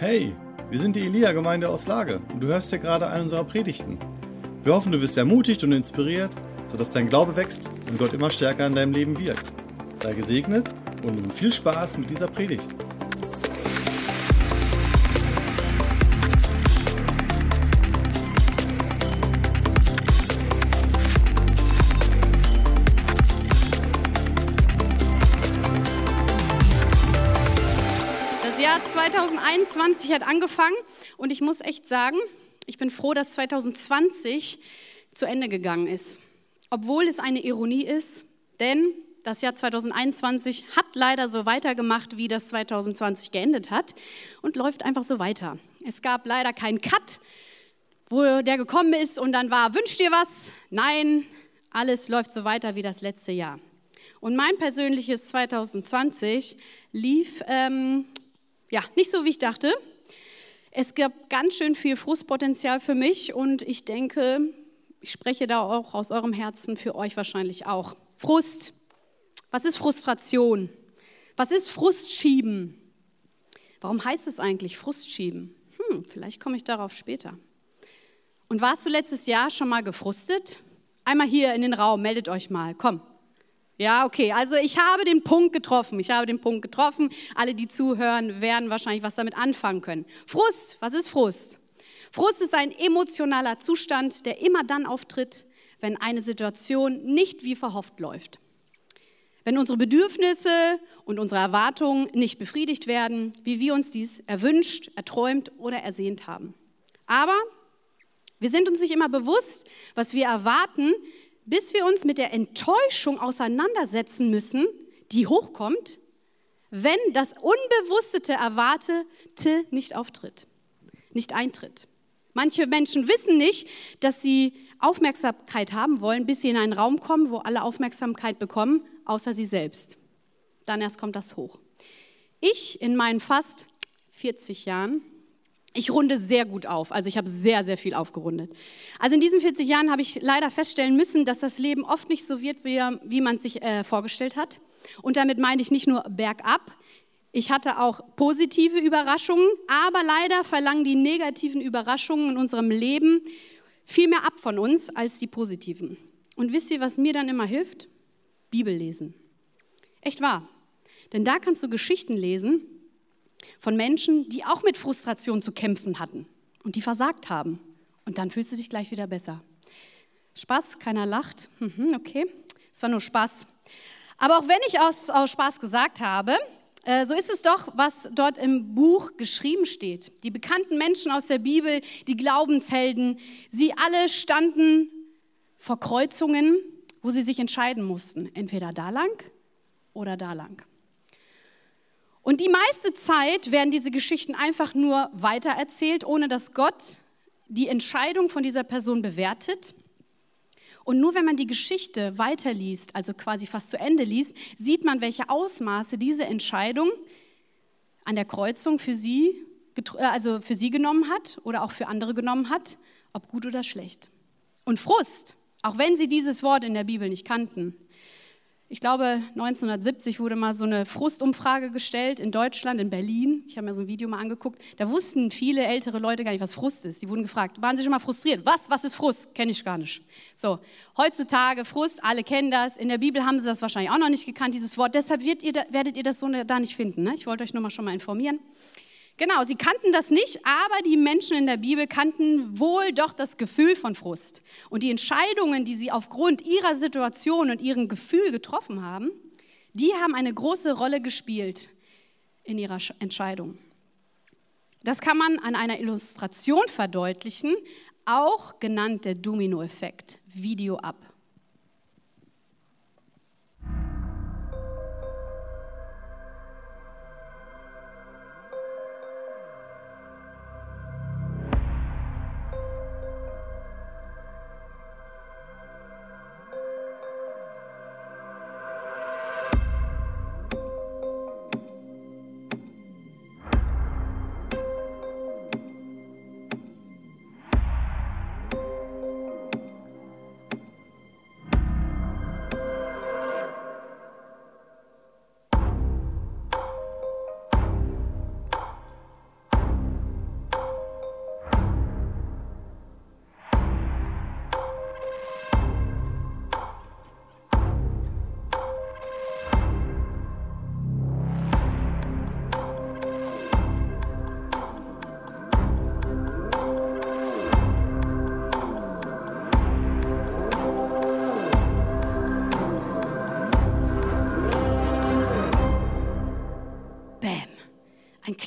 Hey, wir sind die Elia-Gemeinde aus Lage und du hörst hier gerade eine unserer Predigten. Wir hoffen, du wirst ermutigt und inspiriert, sodass dein Glaube wächst und Gott immer stärker in deinem Leben wirkt. Sei gesegnet und viel Spaß mit dieser Predigt. 2021 hat angefangen und ich muss echt sagen, ich bin froh, dass 2020 zu Ende gegangen ist. Obwohl es eine Ironie ist, denn das Jahr 2021 hat leider so weitergemacht, wie das 2020 geendet hat und läuft einfach so weiter. Es gab leider keinen Cut, wo der gekommen ist und dann war, wünscht dir was? Nein, alles läuft so weiter wie das letzte Jahr. Und mein persönliches 2020 lief ähm, ja nicht so, wie ich dachte. Es gab ganz schön viel Frustpotenzial für mich und ich denke, ich spreche da auch aus eurem Herzen für euch wahrscheinlich auch. Frust. Was ist Frustration? Was ist Frustschieben? Warum heißt es eigentlich Frustschieben? Hm, vielleicht komme ich darauf später. Und warst du letztes Jahr schon mal gefrustet? Einmal hier in den Raum, meldet euch mal. Komm. Ja, okay. Also ich habe den Punkt getroffen. Ich habe den Punkt getroffen. Alle, die zuhören, werden wahrscheinlich was damit anfangen können. Frust. Was ist Frust? Frust ist ein emotionaler Zustand, der immer dann auftritt, wenn eine Situation nicht wie verhofft läuft. Wenn unsere Bedürfnisse und unsere Erwartungen nicht befriedigt werden, wie wir uns dies erwünscht, erträumt oder ersehnt haben. Aber wir sind uns nicht immer bewusst, was wir erwarten, bis wir uns mit der Enttäuschung auseinandersetzen müssen, die hochkommt, wenn das Unbewusste Erwartete nicht auftritt, nicht eintritt. Manche Menschen wissen nicht, dass sie Aufmerksamkeit haben wollen, bis sie in einen Raum kommen, wo alle Aufmerksamkeit bekommen, außer sie selbst. Dann erst kommt das hoch. Ich in meinen fast 40 Jahren, ich runde sehr gut auf, also ich habe sehr, sehr viel aufgerundet. Also in diesen 40 Jahren habe ich leider feststellen müssen, dass das Leben oft nicht so wird, wie, wie man sich äh, vorgestellt hat. Und damit meine ich nicht nur bergab, ich hatte auch positive Überraschungen, aber leider verlangen die negativen Überraschungen in unserem Leben viel mehr ab von uns als die positiven. Und wisst ihr, was mir dann immer hilft? Bibel lesen. Echt wahr. Denn da kannst du Geschichten lesen von Menschen, die auch mit Frustration zu kämpfen hatten und die versagt haben. Und dann fühlst du dich gleich wieder besser. Spaß, keiner lacht. Mhm, okay, es war nur Spaß. Aber auch wenn ich aus, aus Spaß gesagt habe, äh, so ist es doch, was dort im Buch geschrieben steht. Die bekannten Menschen aus der Bibel, die Glaubenshelden, sie alle standen vor Kreuzungen, wo sie sich entscheiden mussten, entweder da lang oder da lang. Und die meiste Zeit werden diese Geschichten einfach nur weitererzählt, ohne dass Gott die Entscheidung von dieser Person bewertet. Und nur wenn man die Geschichte weiterliest, also quasi fast zu Ende liest, sieht man, welche Ausmaße diese Entscheidung an der Kreuzung für sie, äh, also für sie genommen hat oder auch für andere genommen hat, ob gut oder schlecht. Und Frust, auch wenn sie dieses Wort in der Bibel nicht kannten, ich glaube, 1970 wurde mal so eine Frustumfrage gestellt in Deutschland, in Berlin. Ich habe mir so ein Video mal angeguckt. Da wussten viele ältere Leute gar nicht, was Frust ist. Die wurden gefragt, waren sie schon mal frustriert? Was? Was ist Frust? Kenne ich gar nicht. So, heutzutage Frust, alle kennen das. In der Bibel haben sie das wahrscheinlich auch noch nicht gekannt, dieses Wort. Deshalb ihr, werdet ihr das so da nicht finden. Ne? Ich wollte euch nur mal schon mal informieren. Genau, sie kannten das nicht, aber die Menschen in der Bibel kannten wohl doch das Gefühl von Frust. Und die Entscheidungen, die sie aufgrund ihrer Situation und ihrem Gefühl getroffen haben, die haben eine große Rolle gespielt in ihrer Entscheidung. Das kann man an einer Illustration verdeutlichen, auch genannt der Dominoeffekt, Video ab.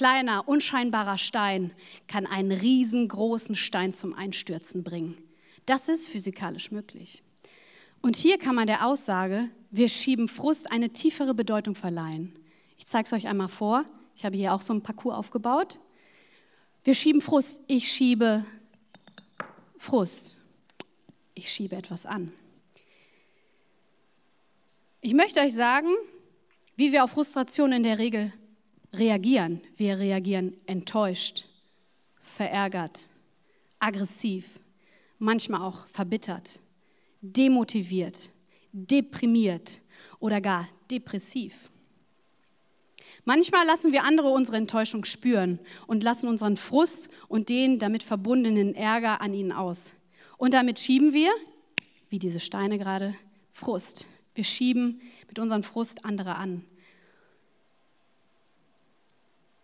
Kleiner, unscheinbarer Stein kann einen riesengroßen Stein zum Einstürzen bringen. Das ist physikalisch möglich. Und hier kann man der Aussage, wir schieben Frust eine tiefere Bedeutung verleihen. Ich zeige es euch einmal vor. Ich habe hier auch so ein Parcours aufgebaut. Wir schieben Frust. Ich schiebe Frust. Ich schiebe etwas an. Ich möchte euch sagen, wie wir auf Frustration in der Regel reagieren. Wir reagieren enttäuscht, verärgert, aggressiv, manchmal auch verbittert, demotiviert, deprimiert oder gar depressiv. Manchmal lassen wir andere unsere Enttäuschung spüren und lassen unseren Frust und den damit verbundenen Ärger an ihnen aus. Und damit schieben wir, wie diese Steine gerade, Frust. Wir schieben mit unserem Frust andere an.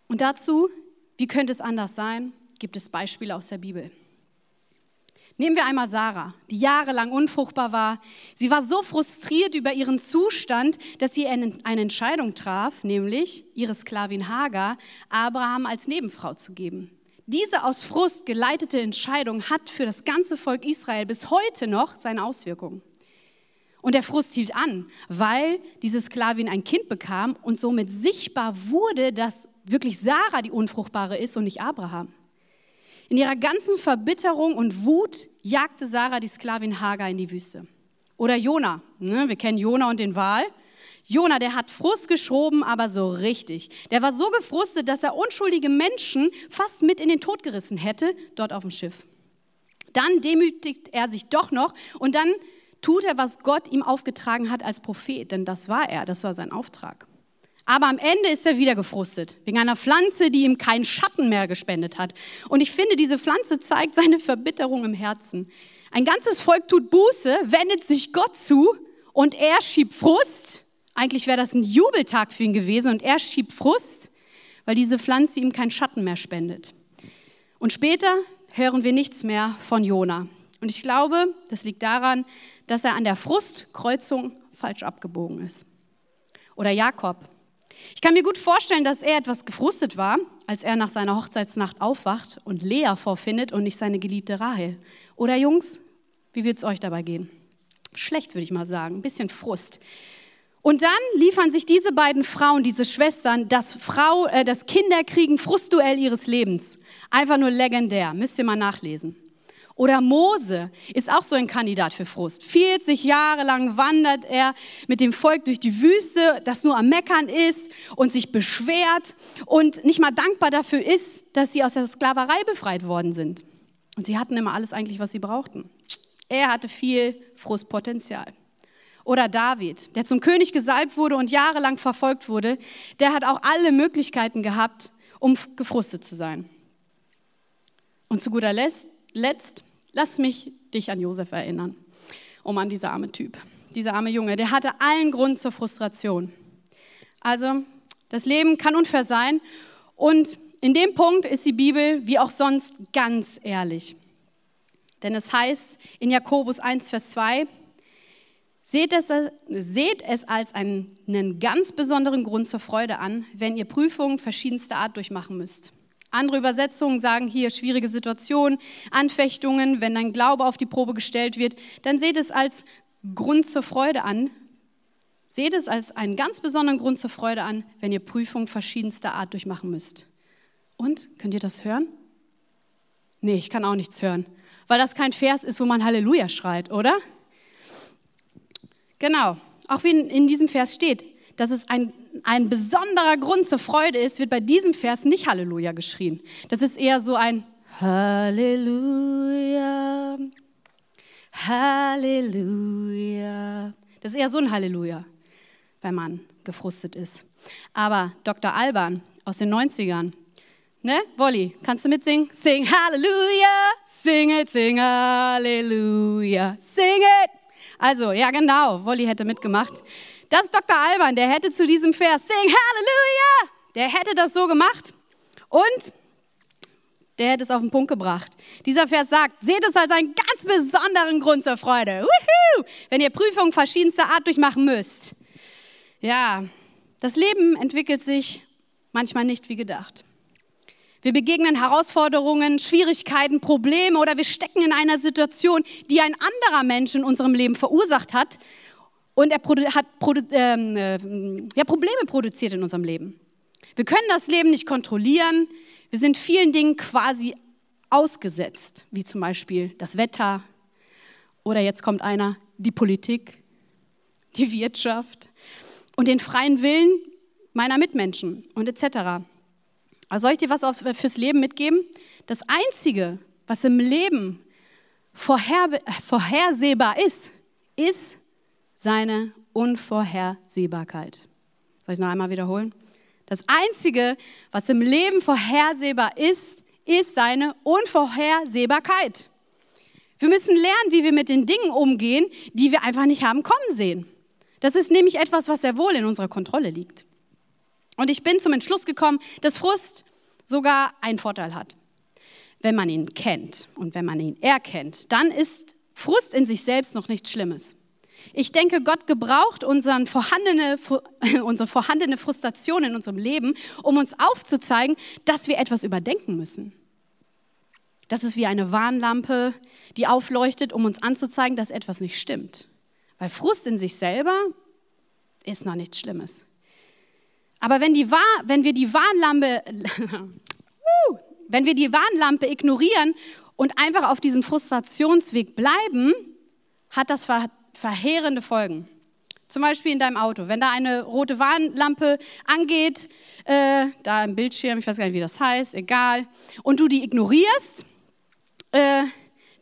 Und dazu, wie könnte es anders sein, gibt es Beispiele aus der Bibel. Nehmen wir einmal Sarah, die jahrelang unfruchtbar war. Sie war so frustriert über ihren Zustand, dass sie eine Entscheidung traf, nämlich ihre Sklavin Hagar Abraham als Nebenfrau zu geben. Diese aus Frust geleitete Entscheidung hat für das ganze Volk Israel bis heute noch seine Auswirkungen. Und der Frust hielt an, weil diese Sklavin ein Kind bekam und somit sichtbar wurde, dass wirklich Sarah die Unfruchtbare ist und nicht Abraham. In ihrer ganzen Verbitterung und Wut jagte Sarah die Sklavin Hagar in die Wüste. Oder Jona, ne? wir kennen Jona und den Wal. Jona, der hat Frust geschoben, aber so richtig. Der war so gefrustet, dass er unschuldige Menschen fast mit in den Tod gerissen hätte, dort auf dem Schiff. Dann demütigt er sich doch noch und dann tut er, was Gott ihm aufgetragen hat als Prophet, denn das war er, das war sein Auftrag. Aber am Ende ist er wieder gefrustet, wegen einer Pflanze, die ihm keinen Schatten mehr gespendet hat. Und ich finde, diese Pflanze zeigt seine Verbitterung im Herzen. Ein ganzes Volk tut Buße, wendet sich Gott zu und er schiebt Frust. Eigentlich wäre das ein Jubeltag für ihn gewesen und er schiebt Frust, weil diese Pflanze ihm keinen Schatten mehr spendet. Und später hören wir nichts mehr von Jona. Und ich glaube, das liegt daran, dass er an der Frustkreuzung falsch abgebogen ist. Oder Jakob. Ich kann mir gut vorstellen, dass er etwas gefrustet war, als er nach seiner Hochzeitsnacht aufwacht und Lea vorfindet und nicht seine geliebte Rahel. Oder Jungs, wie wird es euch dabei gehen? Schlecht, würde ich mal sagen, ein bisschen Frust. Und dann liefern sich diese beiden Frauen, diese Schwestern, das, Frau, äh, das Kinderkriegen Frustduell ihres Lebens. Einfach nur legendär, müsst ihr mal nachlesen. Oder Mose ist auch so ein Kandidat für Frust. 40 Jahre lang wandert er mit dem Volk durch die Wüste, das nur am Meckern ist und sich beschwert und nicht mal dankbar dafür ist, dass sie aus der Sklaverei befreit worden sind. Und sie hatten immer alles eigentlich, was sie brauchten. Er hatte viel Frustpotenzial. Oder David, der zum König gesalbt wurde und jahrelang verfolgt wurde, der hat auch alle Möglichkeiten gehabt, um gefrustet zu sein. Und zu guter Letzt, Lass mich dich an Josef erinnern, um an dieser arme Typ, dieser arme Junge. Der hatte allen Grund zur Frustration. Also, das Leben kann unfair sein und in dem Punkt ist die Bibel wie auch sonst ganz ehrlich. Denn es heißt in Jakobus 1, Vers 2, Seht es, seht es, als einen ganz besonderen Grund zur Freude an, wenn ihr Prüfungen verschiedenster Art durchmachen müsst. Andere Übersetzungen sagen hier schwierige Situationen, Anfechtungen, wenn dein Glaube auf die Probe gestellt wird, dann seht es als Grund zur Freude an. Seht es als einen ganz besonderen Grund zur Freude an, wenn ihr Prüfungen verschiedenster Art durchmachen müsst. Und, könnt ihr das hören? Nee, ich kann auch nichts hören, weil das kein Vers ist, wo man Halleluja schreit, oder? Genau, auch wie in diesem Vers steht, dass es ein ein besonderer Grund zur Freude ist, wird bei diesem Vers nicht Halleluja geschrien. Das ist eher so ein Halleluja, Halleluja. Das ist eher so ein Halleluja, wenn man gefrustet ist. Aber Dr. Alban aus den 90ern, ne? Wolli, kannst du mitsingen? Sing Halleluja, sing it, sing Halleluja, sing it. Also, ja genau, Wolli hätte mitgemacht. Das ist Dr. Alban, der hätte zu diesem Vers Sing Halleluja, der hätte das so gemacht und der hätte es auf den Punkt gebracht. Dieser Vers sagt, seht es als einen ganz besonderen Grund zur Freude, Woohoo! wenn ihr Prüfungen verschiedenster Art durchmachen müsst. Ja, das Leben entwickelt sich manchmal nicht wie gedacht. Wir begegnen Herausforderungen, Schwierigkeiten, Probleme oder wir stecken in einer Situation, die ein anderer Mensch in unserem Leben verursacht hat und er hat ähm, äh, ja, Probleme produziert in unserem Leben. Wir können das Leben nicht kontrollieren. Wir sind vielen Dingen quasi ausgesetzt, wie zum Beispiel das Wetter oder jetzt kommt einer, die Politik, die Wirtschaft und den freien Willen meiner Mitmenschen und etc. Also soll ich dir was fürs Leben mitgeben? Das Einzige, was im Leben vorher, vorhersehbar ist, ist seine Unvorhersehbarkeit. Soll ich es noch einmal wiederholen? Das Einzige, was im Leben vorhersehbar ist, ist seine Unvorhersehbarkeit. Wir müssen lernen, wie wir mit den Dingen umgehen, die wir einfach nicht haben kommen sehen. Das ist nämlich etwas, was sehr wohl in unserer Kontrolle liegt. Und ich bin zum Entschluss gekommen, dass Frust sogar einen Vorteil hat. Wenn man ihn kennt und wenn man ihn erkennt, dann ist Frust in sich selbst noch nichts Schlimmes. Ich denke, Gott gebraucht unseren vorhandene, unsere vorhandene Frustration in unserem Leben, um uns aufzuzeigen, dass wir etwas überdenken müssen. Das ist wie eine Warnlampe, die aufleuchtet, um uns anzuzeigen, dass etwas nicht stimmt. Weil Frust in sich selber ist noch nichts Schlimmes. Aber wenn, die, wenn wir die Warnlampe, wenn wir die Warnlampe ignorieren und einfach auf diesem Frustrationsweg bleiben, hat das verheerende Folgen. Zum Beispiel in deinem Auto. Wenn da eine rote Warnlampe angeht, äh, da im Bildschirm, ich weiß gar nicht, wie das heißt, egal, und du die ignorierst, äh,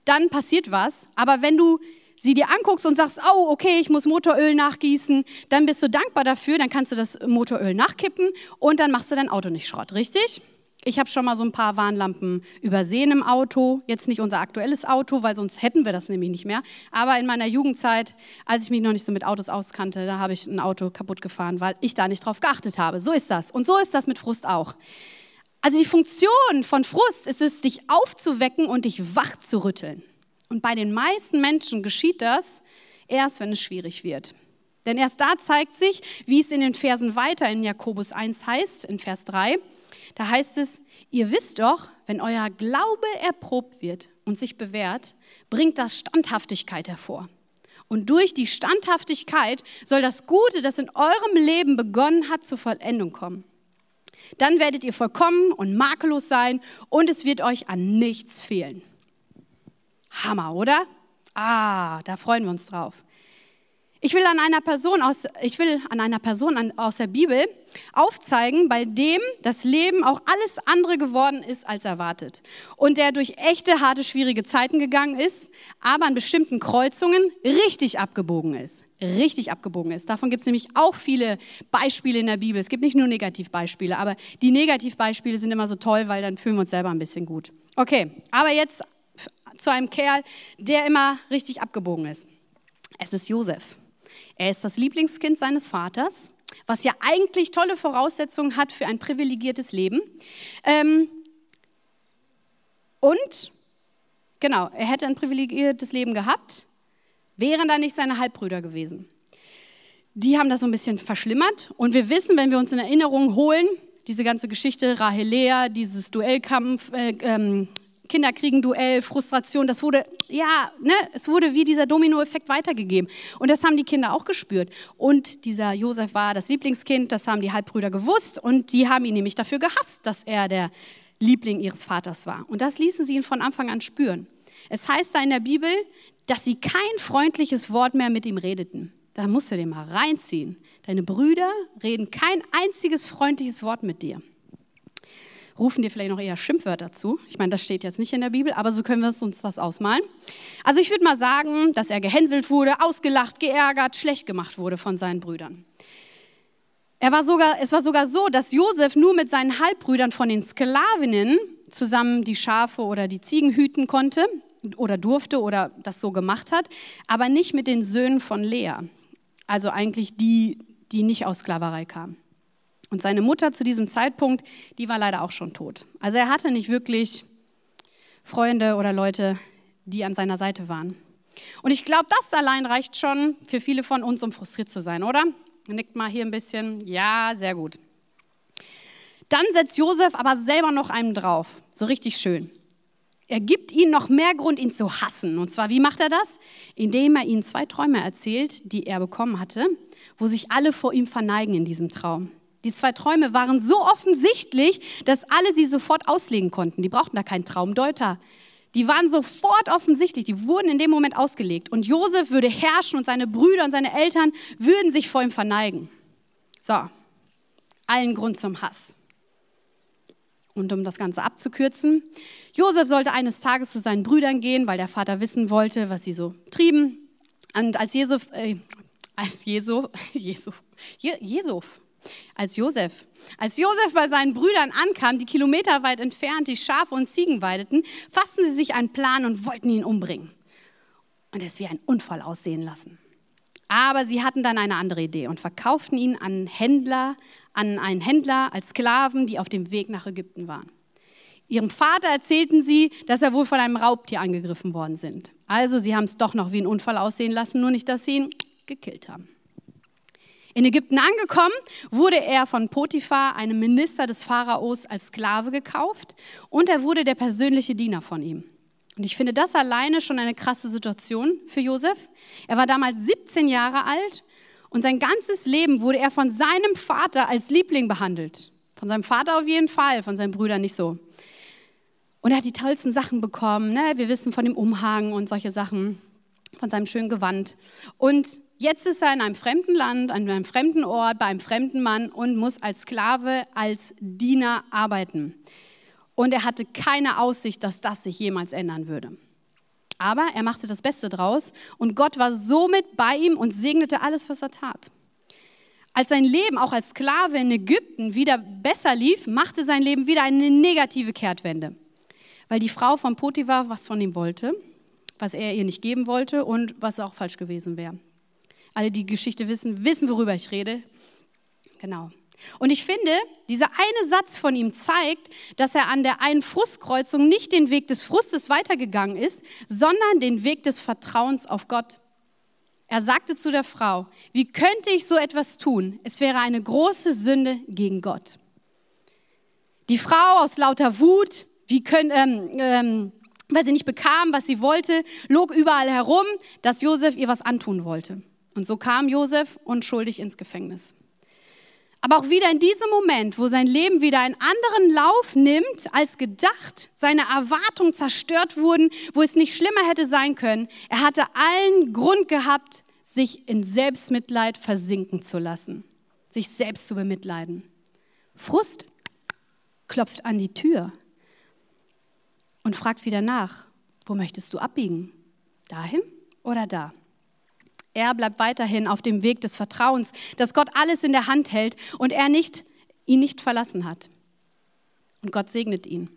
dann passiert was. Aber wenn du sie dir anguckst und sagst, oh, okay, ich muss Motoröl nachgießen, dann bist du dankbar dafür, dann kannst du das Motoröl nachkippen und dann machst du dein Auto nicht Schrott, richtig? Ich habe schon mal so ein paar Warnlampen übersehen im Auto. Jetzt nicht unser aktuelles Auto, weil sonst hätten wir das nämlich nicht mehr. Aber in meiner Jugendzeit, als ich mich noch nicht so mit Autos auskannte, da habe ich ein Auto kaputt gefahren, weil ich da nicht drauf geachtet habe. So ist das. Und so ist das mit Frust auch. Also die Funktion von Frust ist es, dich aufzuwecken und dich wach zu rütteln. Und bei den meisten Menschen geschieht das erst, wenn es schwierig wird. Denn erst da zeigt sich, wie es in den Versen weiter in Jakobus 1 heißt, in Vers 3. Da heißt es, ihr wisst doch, wenn euer Glaube erprobt wird und sich bewährt, bringt das Standhaftigkeit hervor. Und durch die Standhaftigkeit soll das Gute, das in eurem Leben begonnen hat, zur Vollendung kommen. Dann werdet ihr vollkommen und makellos sein und es wird euch an nichts fehlen. Hammer, oder? Ah, da freuen wir uns drauf. Ich will an einer Person aus, ich will an einer Person aus der Bibel aufzeigen, bei dem das Leben auch alles andere geworden ist als erwartet und der durch echte harte schwierige Zeiten gegangen ist, aber an bestimmten Kreuzungen richtig abgebogen ist, richtig abgebogen ist. Davon gibt es nämlich auch viele Beispiele in der Bibel. Es gibt nicht nur Negativbeispiele, aber die Negativbeispiele sind immer so toll, weil dann fühlen wir uns selber ein bisschen gut. Okay, aber jetzt zu einem Kerl, der immer richtig abgebogen ist. Es ist Josef. Er ist das Lieblingskind seines Vaters, was ja eigentlich tolle Voraussetzungen hat für ein privilegiertes Leben. Ähm, und genau, er hätte ein privilegiertes Leben gehabt, wären da nicht seine Halbbrüder gewesen. Die haben das so ein bisschen verschlimmert und wir wissen, wenn wir uns in Erinnerung holen, diese ganze Geschichte, Rahelea, dieses Duellkampf, äh, ähm, Kinderkriegen-Duell, Frustration, das wurde, ja, ne, es wurde wie dieser Dominoeffekt weitergegeben. Und das haben die Kinder auch gespürt. Und dieser Josef war das Lieblingskind, das haben die Halbbrüder gewusst und die haben ihn nämlich dafür gehasst, dass er der Liebling ihres Vaters war. Und das ließen sie ihn von Anfang an spüren. Es heißt da in der Bibel, dass sie kein freundliches Wort mehr mit ihm redeten. Da musst du dir mal reinziehen. Deine Brüder reden kein einziges freundliches Wort mit dir rufen dir vielleicht noch eher Schimpfwörter zu. Ich meine, das steht jetzt nicht in der Bibel, aber so können wir uns das ausmalen. Also ich würde mal sagen, dass er gehänselt wurde, ausgelacht, geärgert, schlecht gemacht wurde von seinen Brüdern. Er war sogar, es war sogar so, dass Josef nur mit seinen Halbbrüdern von den Sklavinnen zusammen die Schafe oder die Ziegen hüten konnte oder durfte oder das so gemacht hat, aber nicht mit den Söhnen von Lea. Also eigentlich die, die nicht aus Sklaverei kamen. Und seine Mutter zu diesem Zeitpunkt, die war leider auch schon tot. Also er hatte nicht wirklich Freunde oder Leute, die an seiner Seite waren. Und ich glaube, das allein reicht schon für viele von uns, um frustriert zu sein, oder? Nickt mal hier ein bisschen. Ja, sehr gut. Dann setzt Josef aber selber noch einen drauf. So richtig schön. Er gibt ihnen noch mehr Grund, ihn zu hassen. Und zwar, wie macht er das? Indem er ihnen zwei Träume erzählt, die er bekommen hatte, wo sich alle vor ihm verneigen in diesem Traum. Die zwei Träume waren so offensichtlich, dass alle sie sofort auslegen konnten. Die brauchten da keinen Traumdeuter. Die waren sofort offensichtlich, die wurden in dem Moment ausgelegt. Und Josef würde herrschen und seine Brüder und seine Eltern würden sich vor ihm verneigen. So, allen Grund zum Hass. Und um das Ganze abzukürzen, Josef sollte eines Tages zu seinen Brüdern gehen, weil der Vater wissen wollte, was sie so trieben. Und als Jesuf, äh, als Jesu, Jesu, Je, Jesuf, als Josef, als Josef bei seinen Brüdern ankam, die kilometerweit entfernt die Schafe und Ziegen weideten, fassten sie sich einen Plan und wollten ihn umbringen und es wie ein Unfall aussehen lassen. Aber sie hatten dann eine andere Idee und verkauften ihn an Händler, an einen Händler als Sklaven, die auf dem Weg nach Ägypten waren. Ihrem Vater erzählten sie, dass er wohl von einem Raubtier angegriffen worden sind. Also sie haben es doch noch wie ein Unfall aussehen lassen, nur nicht, dass sie ihn gekillt haben. In Ägypten angekommen, wurde er von Potiphar, einem Minister des Pharaos, als Sklave gekauft und er wurde der persönliche Diener von ihm. Und ich finde das alleine schon eine krasse Situation für Josef. Er war damals 17 Jahre alt und sein ganzes Leben wurde er von seinem Vater als Liebling behandelt. Von seinem Vater auf jeden Fall, von seinen Brüdern nicht so. Und er hat die tollsten Sachen bekommen. Ne? Wir wissen von dem Umhang und solche Sachen, von seinem schönen Gewand. Und jetzt ist er in einem fremden Land, an einem fremden Ort, bei einem fremden Mann und muss als Sklave, als Diener arbeiten. Und er hatte keine Aussicht, dass das sich jemals ändern würde. Aber er machte das Beste draus und Gott war somit bei ihm und segnete alles, was er tat. Als sein Leben auch als Sklave in Ägypten wieder besser lief, machte sein Leben wieder eine negative Kehrtwende. Weil die Frau von Potiphar was von ihm wollte, was er ihr nicht geben wollte und was auch falsch gewesen wäre. Alle, die Geschichte wissen, wissen, worüber ich rede. Genau. Und ich finde, dieser eine Satz von ihm zeigt, dass er an der einen Frustkreuzung nicht den Weg des Frustes weitergegangen ist, sondern den Weg des Vertrauens auf Gott. Er sagte zu der Frau, wie könnte ich so etwas tun? Es wäre eine große Sünde gegen Gott. Die Frau aus lauter Wut, wie können, ähm, ähm, weil sie nicht bekam, was sie wollte, log überall herum, dass Josef ihr was antun wollte. Und so kam Josef unschuldig ins Gefängnis. Aber auch wieder in diesem Moment, wo sein Leben wieder einen anderen Lauf nimmt als gedacht, seine Erwartungen zerstört wurden, wo es nicht schlimmer hätte sein können, er hatte allen Grund gehabt, sich in Selbstmitleid versinken zu lassen, sich selbst zu bemitleiden. Frust klopft an die Tür und fragt wieder nach, wo möchtest du abbiegen? Dahin oder da? Er bleibt weiterhin auf dem Weg des Vertrauens, dass Gott alles in der Hand hält und er nicht, ihn nicht verlassen hat. Und Gott segnet ihn.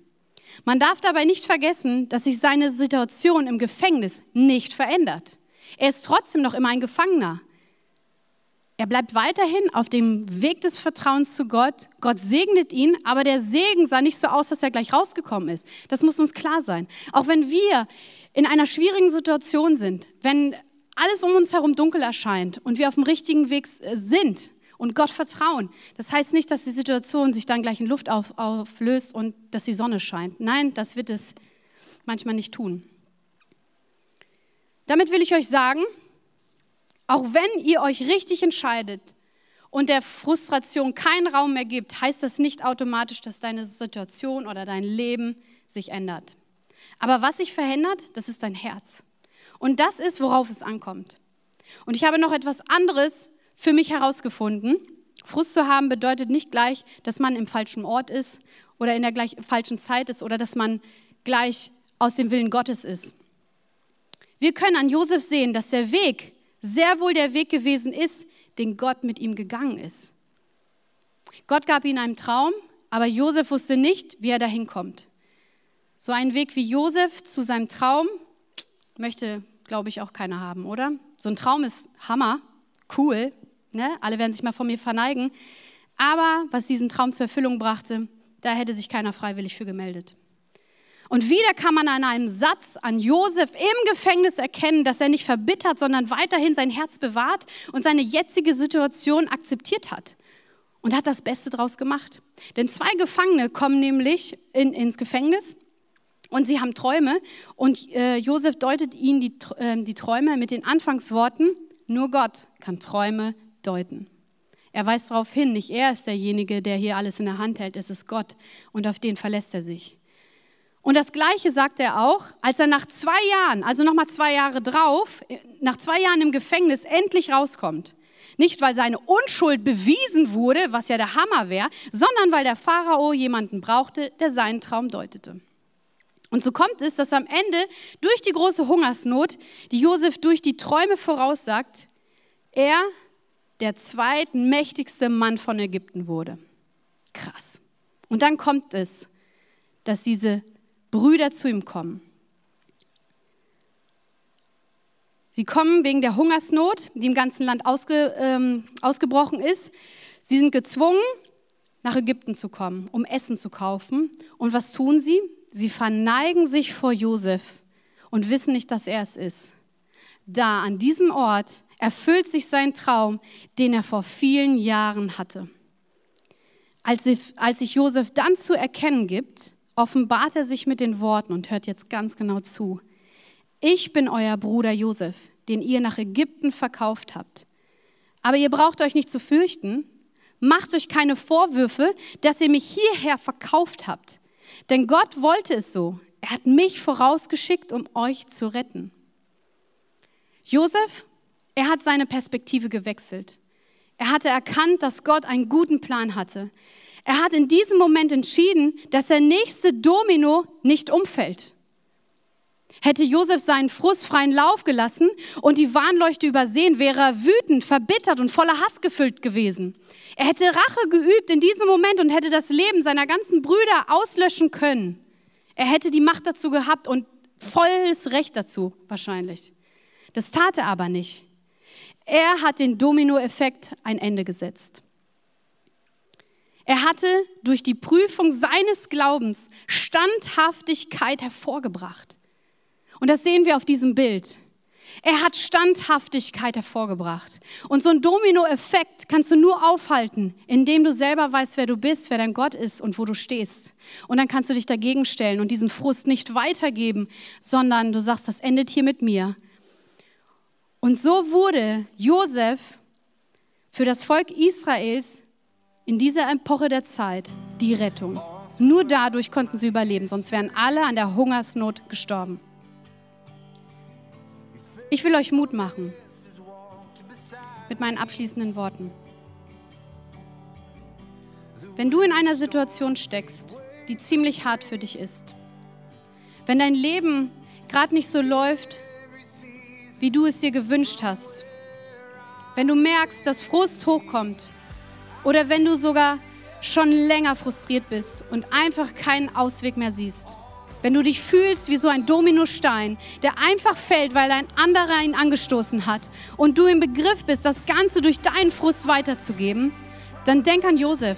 Man darf dabei nicht vergessen, dass sich seine Situation im Gefängnis nicht verändert. Er ist trotzdem noch immer ein Gefangener. Er bleibt weiterhin auf dem Weg des Vertrauens zu Gott. Gott segnet ihn, aber der Segen sah nicht so aus, dass er gleich rausgekommen ist. Das muss uns klar sein. Auch wenn wir in einer schwierigen Situation sind, wenn alles um uns herum dunkel erscheint und wir auf dem richtigen Weg äh, sind und Gott vertrauen, das heißt nicht, dass die Situation sich dann gleich in Luft auf, auflöst und dass die Sonne scheint. Nein, das wird es manchmal nicht tun. Damit will ich euch sagen, auch wenn ihr euch richtig entscheidet und der Frustration keinen Raum mehr gibt, heißt das nicht automatisch, dass deine Situation oder dein Leben sich ändert. Aber was sich verändert, das ist dein Herz. Und das ist, worauf es ankommt. Und ich habe noch etwas anderes für mich herausgefunden. Frust zu haben bedeutet nicht gleich, dass man im falschen Ort ist oder in der gleich falschen Zeit ist oder dass man gleich aus dem Willen Gottes ist. Wir können an Josef sehen, dass der Weg sehr wohl der Weg gewesen ist, den Gott mit ihm gegangen ist. Gott gab ihm einen Traum, aber Josef wusste nicht, wie er dahin kommt. So ein Weg wie Josef zu seinem Traum möchte, glaube ich, auch keiner haben, oder? So ein Traum ist Hammer, cool, ne? alle werden sich mal von mir verneigen. Aber was diesen Traum zur Erfüllung brachte, da hätte sich keiner freiwillig für gemeldet. Und wieder kann man an einem Satz an Josef im Gefängnis erkennen, dass er nicht verbittert, sondern weiterhin sein Herz bewahrt und seine jetzige Situation akzeptiert hat. und hat das Beste draus gemacht. Denn zwei Gefangene kommen nämlich in, ins Gefängnis und sie haben Träume und äh, Josef deutet ihnen die, äh, die Träume mit den Anfangsworten, nur Gott kann Träume deuten. Er weist darauf hin, nicht er ist derjenige, der hier alles in der Hand hält, es ist Gott und auf den verlässt er sich. Und das Gleiche sagt er auch, als er nach zwei Jahren, also nochmal zwei Jahre drauf, nach zwei Jahren im Gefängnis endlich rauskommt. Nicht, weil seine Unschuld bewiesen wurde, was ja der Hammer wäre, sondern weil der Pharao jemanden brauchte, der seinen Traum deutete. Und so kommt es, dass am Ende durch die große Hungersnot, die Josef durch die Träume voraussagt, er der zweitmächtigste Mann von Ägypten wurde. Krass. Und dann kommt es, dass diese Brüder zu ihm kommen. Sie kommen wegen der Hungersnot, die im ganzen Land ausge, ähm, ausgebrochen ist. Sie sind gezwungen, nach Ägypten zu kommen, um Essen zu kaufen. Und was tun sie? Sie verneigen sich vor Josef und wissen nicht, dass er es ist. Da, an diesem Ort, erfüllt sich sein Traum, den er vor vielen Jahren hatte. Als, als sich Josef dann zu erkennen gibt, offenbart er sich mit den Worten und hört jetzt ganz genau zu. Ich bin euer Bruder Josef, den ihr nach Ägypten verkauft habt. Aber ihr braucht euch nicht zu fürchten. Macht euch keine Vorwürfe, dass ihr mich hierher verkauft habt. Denn Gott wollte es so. Er hat mich vorausgeschickt, um euch zu retten. Josef, er hat seine Perspektive gewechselt. Er hatte erkannt, dass Gott einen guten Plan hatte. Er hat in diesem Moment entschieden, dass der nächste Domino nicht umfällt. Hätte Josef seinen frustfreien Lauf gelassen und die Warnleuchte übersehen, wäre er wütend, verbittert und voller Hass gefüllt gewesen. Er hätte Rache geübt in diesem Moment und hätte das Leben seiner ganzen Brüder auslöschen können. Er hätte die Macht dazu gehabt und volles Recht dazu wahrscheinlich. Das tat er aber nicht. Er hat den Dominoeffekt ein Ende gesetzt. Er hatte durch die Prüfung seines Glaubens Standhaftigkeit hervorgebracht. Und das sehen wir auf diesem Bild. Er hat Standhaftigkeit hervorgebracht. Und so ein Dominoeffekt kannst du nur aufhalten, indem du selber weißt, wer du bist, wer dein Gott ist und wo du stehst. Und dann kannst du dich dagegen stellen und diesen Frust nicht weitergeben, sondern du sagst, das endet hier mit mir. Und so wurde Josef für das Volk Israels in dieser Epoche der Zeit die Rettung. Nur dadurch konnten sie überleben, sonst wären alle an der Hungersnot gestorben. Ich will euch Mut machen mit meinen abschließenden Worten. Wenn du in einer Situation steckst, die ziemlich hart für dich ist, wenn dein Leben gerade nicht so läuft, wie du es dir gewünscht hast, wenn du merkst, dass Frust hochkommt oder wenn du sogar schon länger frustriert bist und einfach keinen Ausweg mehr siehst, wenn du dich fühlst wie so ein Dominostein, der einfach fällt, weil ein anderer ihn angestoßen hat und du im Begriff bist, das Ganze durch deinen Frust weiterzugeben, dann denk an Josef.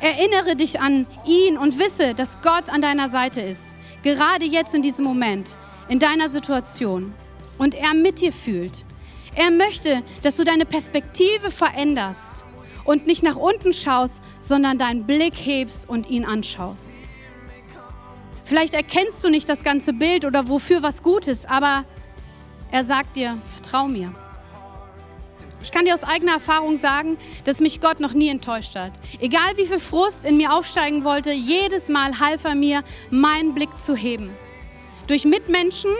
Erinnere dich an ihn und wisse, dass Gott an deiner Seite ist. Gerade jetzt in diesem Moment, in deiner Situation. Und er mit dir fühlt. Er möchte, dass du deine Perspektive veränderst und nicht nach unten schaust, sondern deinen Blick hebst und ihn anschaust. Vielleicht erkennst du nicht das ganze Bild oder wofür was Gutes, aber er sagt dir, vertrau mir. Ich kann dir aus eigener Erfahrung sagen, dass mich Gott noch nie enttäuscht hat. Egal wie viel Frust in mir aufsteigen wollte, jedes Mal half er mir, meinen Blick zu heben. Durch Mitmenschen,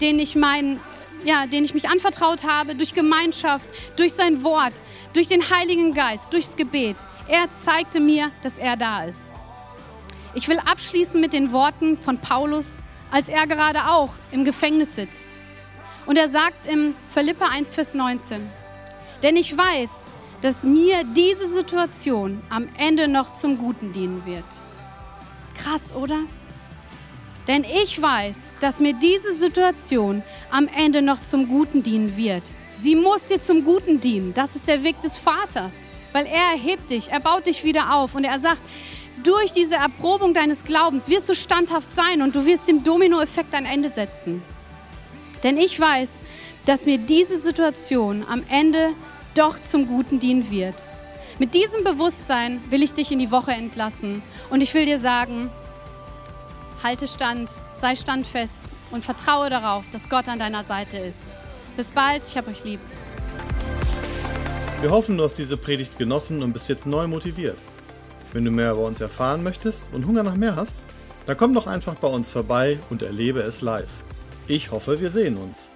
denen ich, mein, ja, denen ich mich anvertraut habe, durch Gemeinschaft, durch sein Wort, durch den Heiligen Geist, durchs Gebet. Er zeigte mir, dass er da ist. Ich will abschließen mit den Worten von Paulus, als er gerade auch im Gefängnis sitzt. Und er sagt im Philippa 1, Vers 19, denn ich weiß, dass mir diese Situation am Ende noch zum Guten dienen wird. Krass, oder? Denn ich weiß, dass mir diese Situation am Ende noch zum Guten dienen wird. Sie muss dir zum Guten dienen. Das ist der Weg des Vaters, weil er erhebt dich, er baut dich wieder auf und er sagt, durch diese Erprobung deines Glaubens wirst du standhaft sein und du wirst dem Dominoeffekt ein Ende setzen. Denn ich weiß, dass mir diese Situation am Ende doch zum Guten dienen wird. Mit diesem Bewusstsein will ich dich in die Woche entlassen und ich will dir sagen, halte stand, sei standfest und vertraue darauf, dass Gott an deiner Seite ist. Bis bald, ich habe euch lieb. Wir hoffen, du hast diese Predigt genossen und bist jetzt neu motiviert. Wenn du mehr über uns erfahren möchtest und Hunger nach mehr hast, dann komm doch einfach bei uns vorbei und erlebe es live. Ich hoffe, wir sehen uns.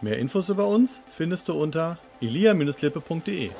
Mehr Infos über uns findest du unter elia-lippe.de.